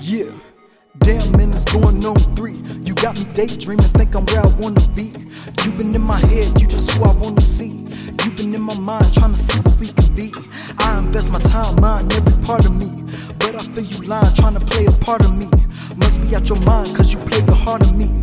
Yeah, damn man, it's going on three. You got me daydreaming, think I'm where I wanna be. You been in my head, you just who I wanna see. You been in my mind, trying to see what we can be. I invest my time, mind, every part of me. But I feel you lying, trying to play a part of me. Must be out your mind, cause you play the heart of me.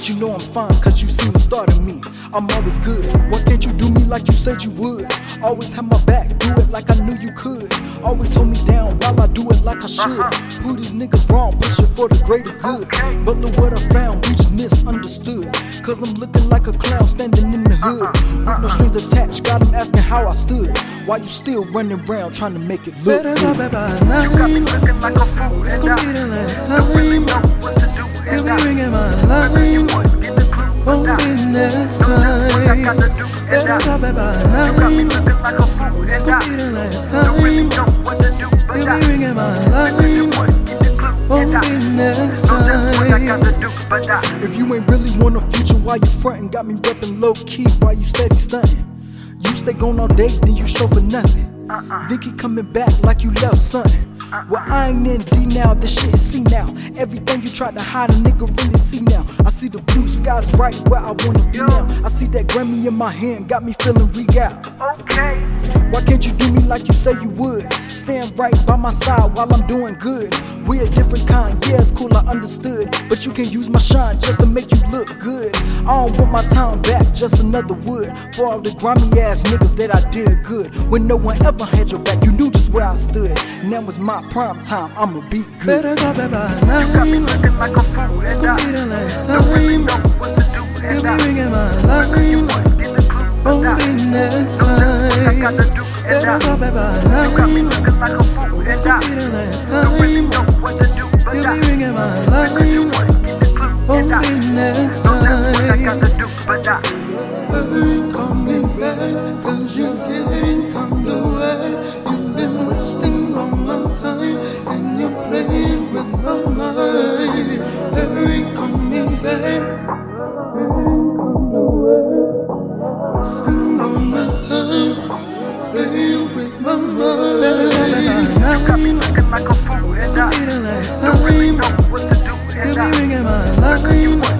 But you know I'm fine, cause you seen the start of me. I'm always good. Why can't you do me like you said you would? Always have my back, do it like I knew you could. Always hold me down while I do it like I should. Uh-huh. Who these niggas wrong, push it for the greater good. But look what I found, we just misunderstood. Cause I'm looking like a clown standing in the hood. Uh-huh. With no uh-huh. strings attached, got him asking how I stood. Why you still running around trying to make it look Better good? go back by nine. Looking like a fool and gonna I be the last don't really time. know what to do You'll and I ringing my line. Time. Better I go back by nine. gonna be the last time. You'll be ringing my line. Won't next time. If you ain't really want a future, why you frontin'? Got me reppin' low key, why you steady stuntin'? You stay gone all day, then you show for nothing. Vicky coming back like you left something. Well, I ain't in D now, this shit is C now. Everything you tried to hide, a nigga really see now. I see the blue skies right where I wanna be now. I see that Grammy in my hand, got me feeling regal. okay Why can't you do me like you say you would? Stand right by my side while I'm doing good. We a different kind, yeah, it's cool, I understood. But you can use my shine just to make you. I don't want my time back, just another word For all the grimy ass niggas that I did good. When no one ever had your back, you knew just where I stood. Now it's my prime time, I'ma be good. Better go back by got me nine. looking like a fool It's and gonna be the last don't really time. know what to do You'll and be I ringing my really line. want to the clue Won't be next don't know what I got time. to do and Better I go back by got me nine. looking like a fool It's and gonna be the last don't time. Last don't really know time what to do and You'll I be ringing my line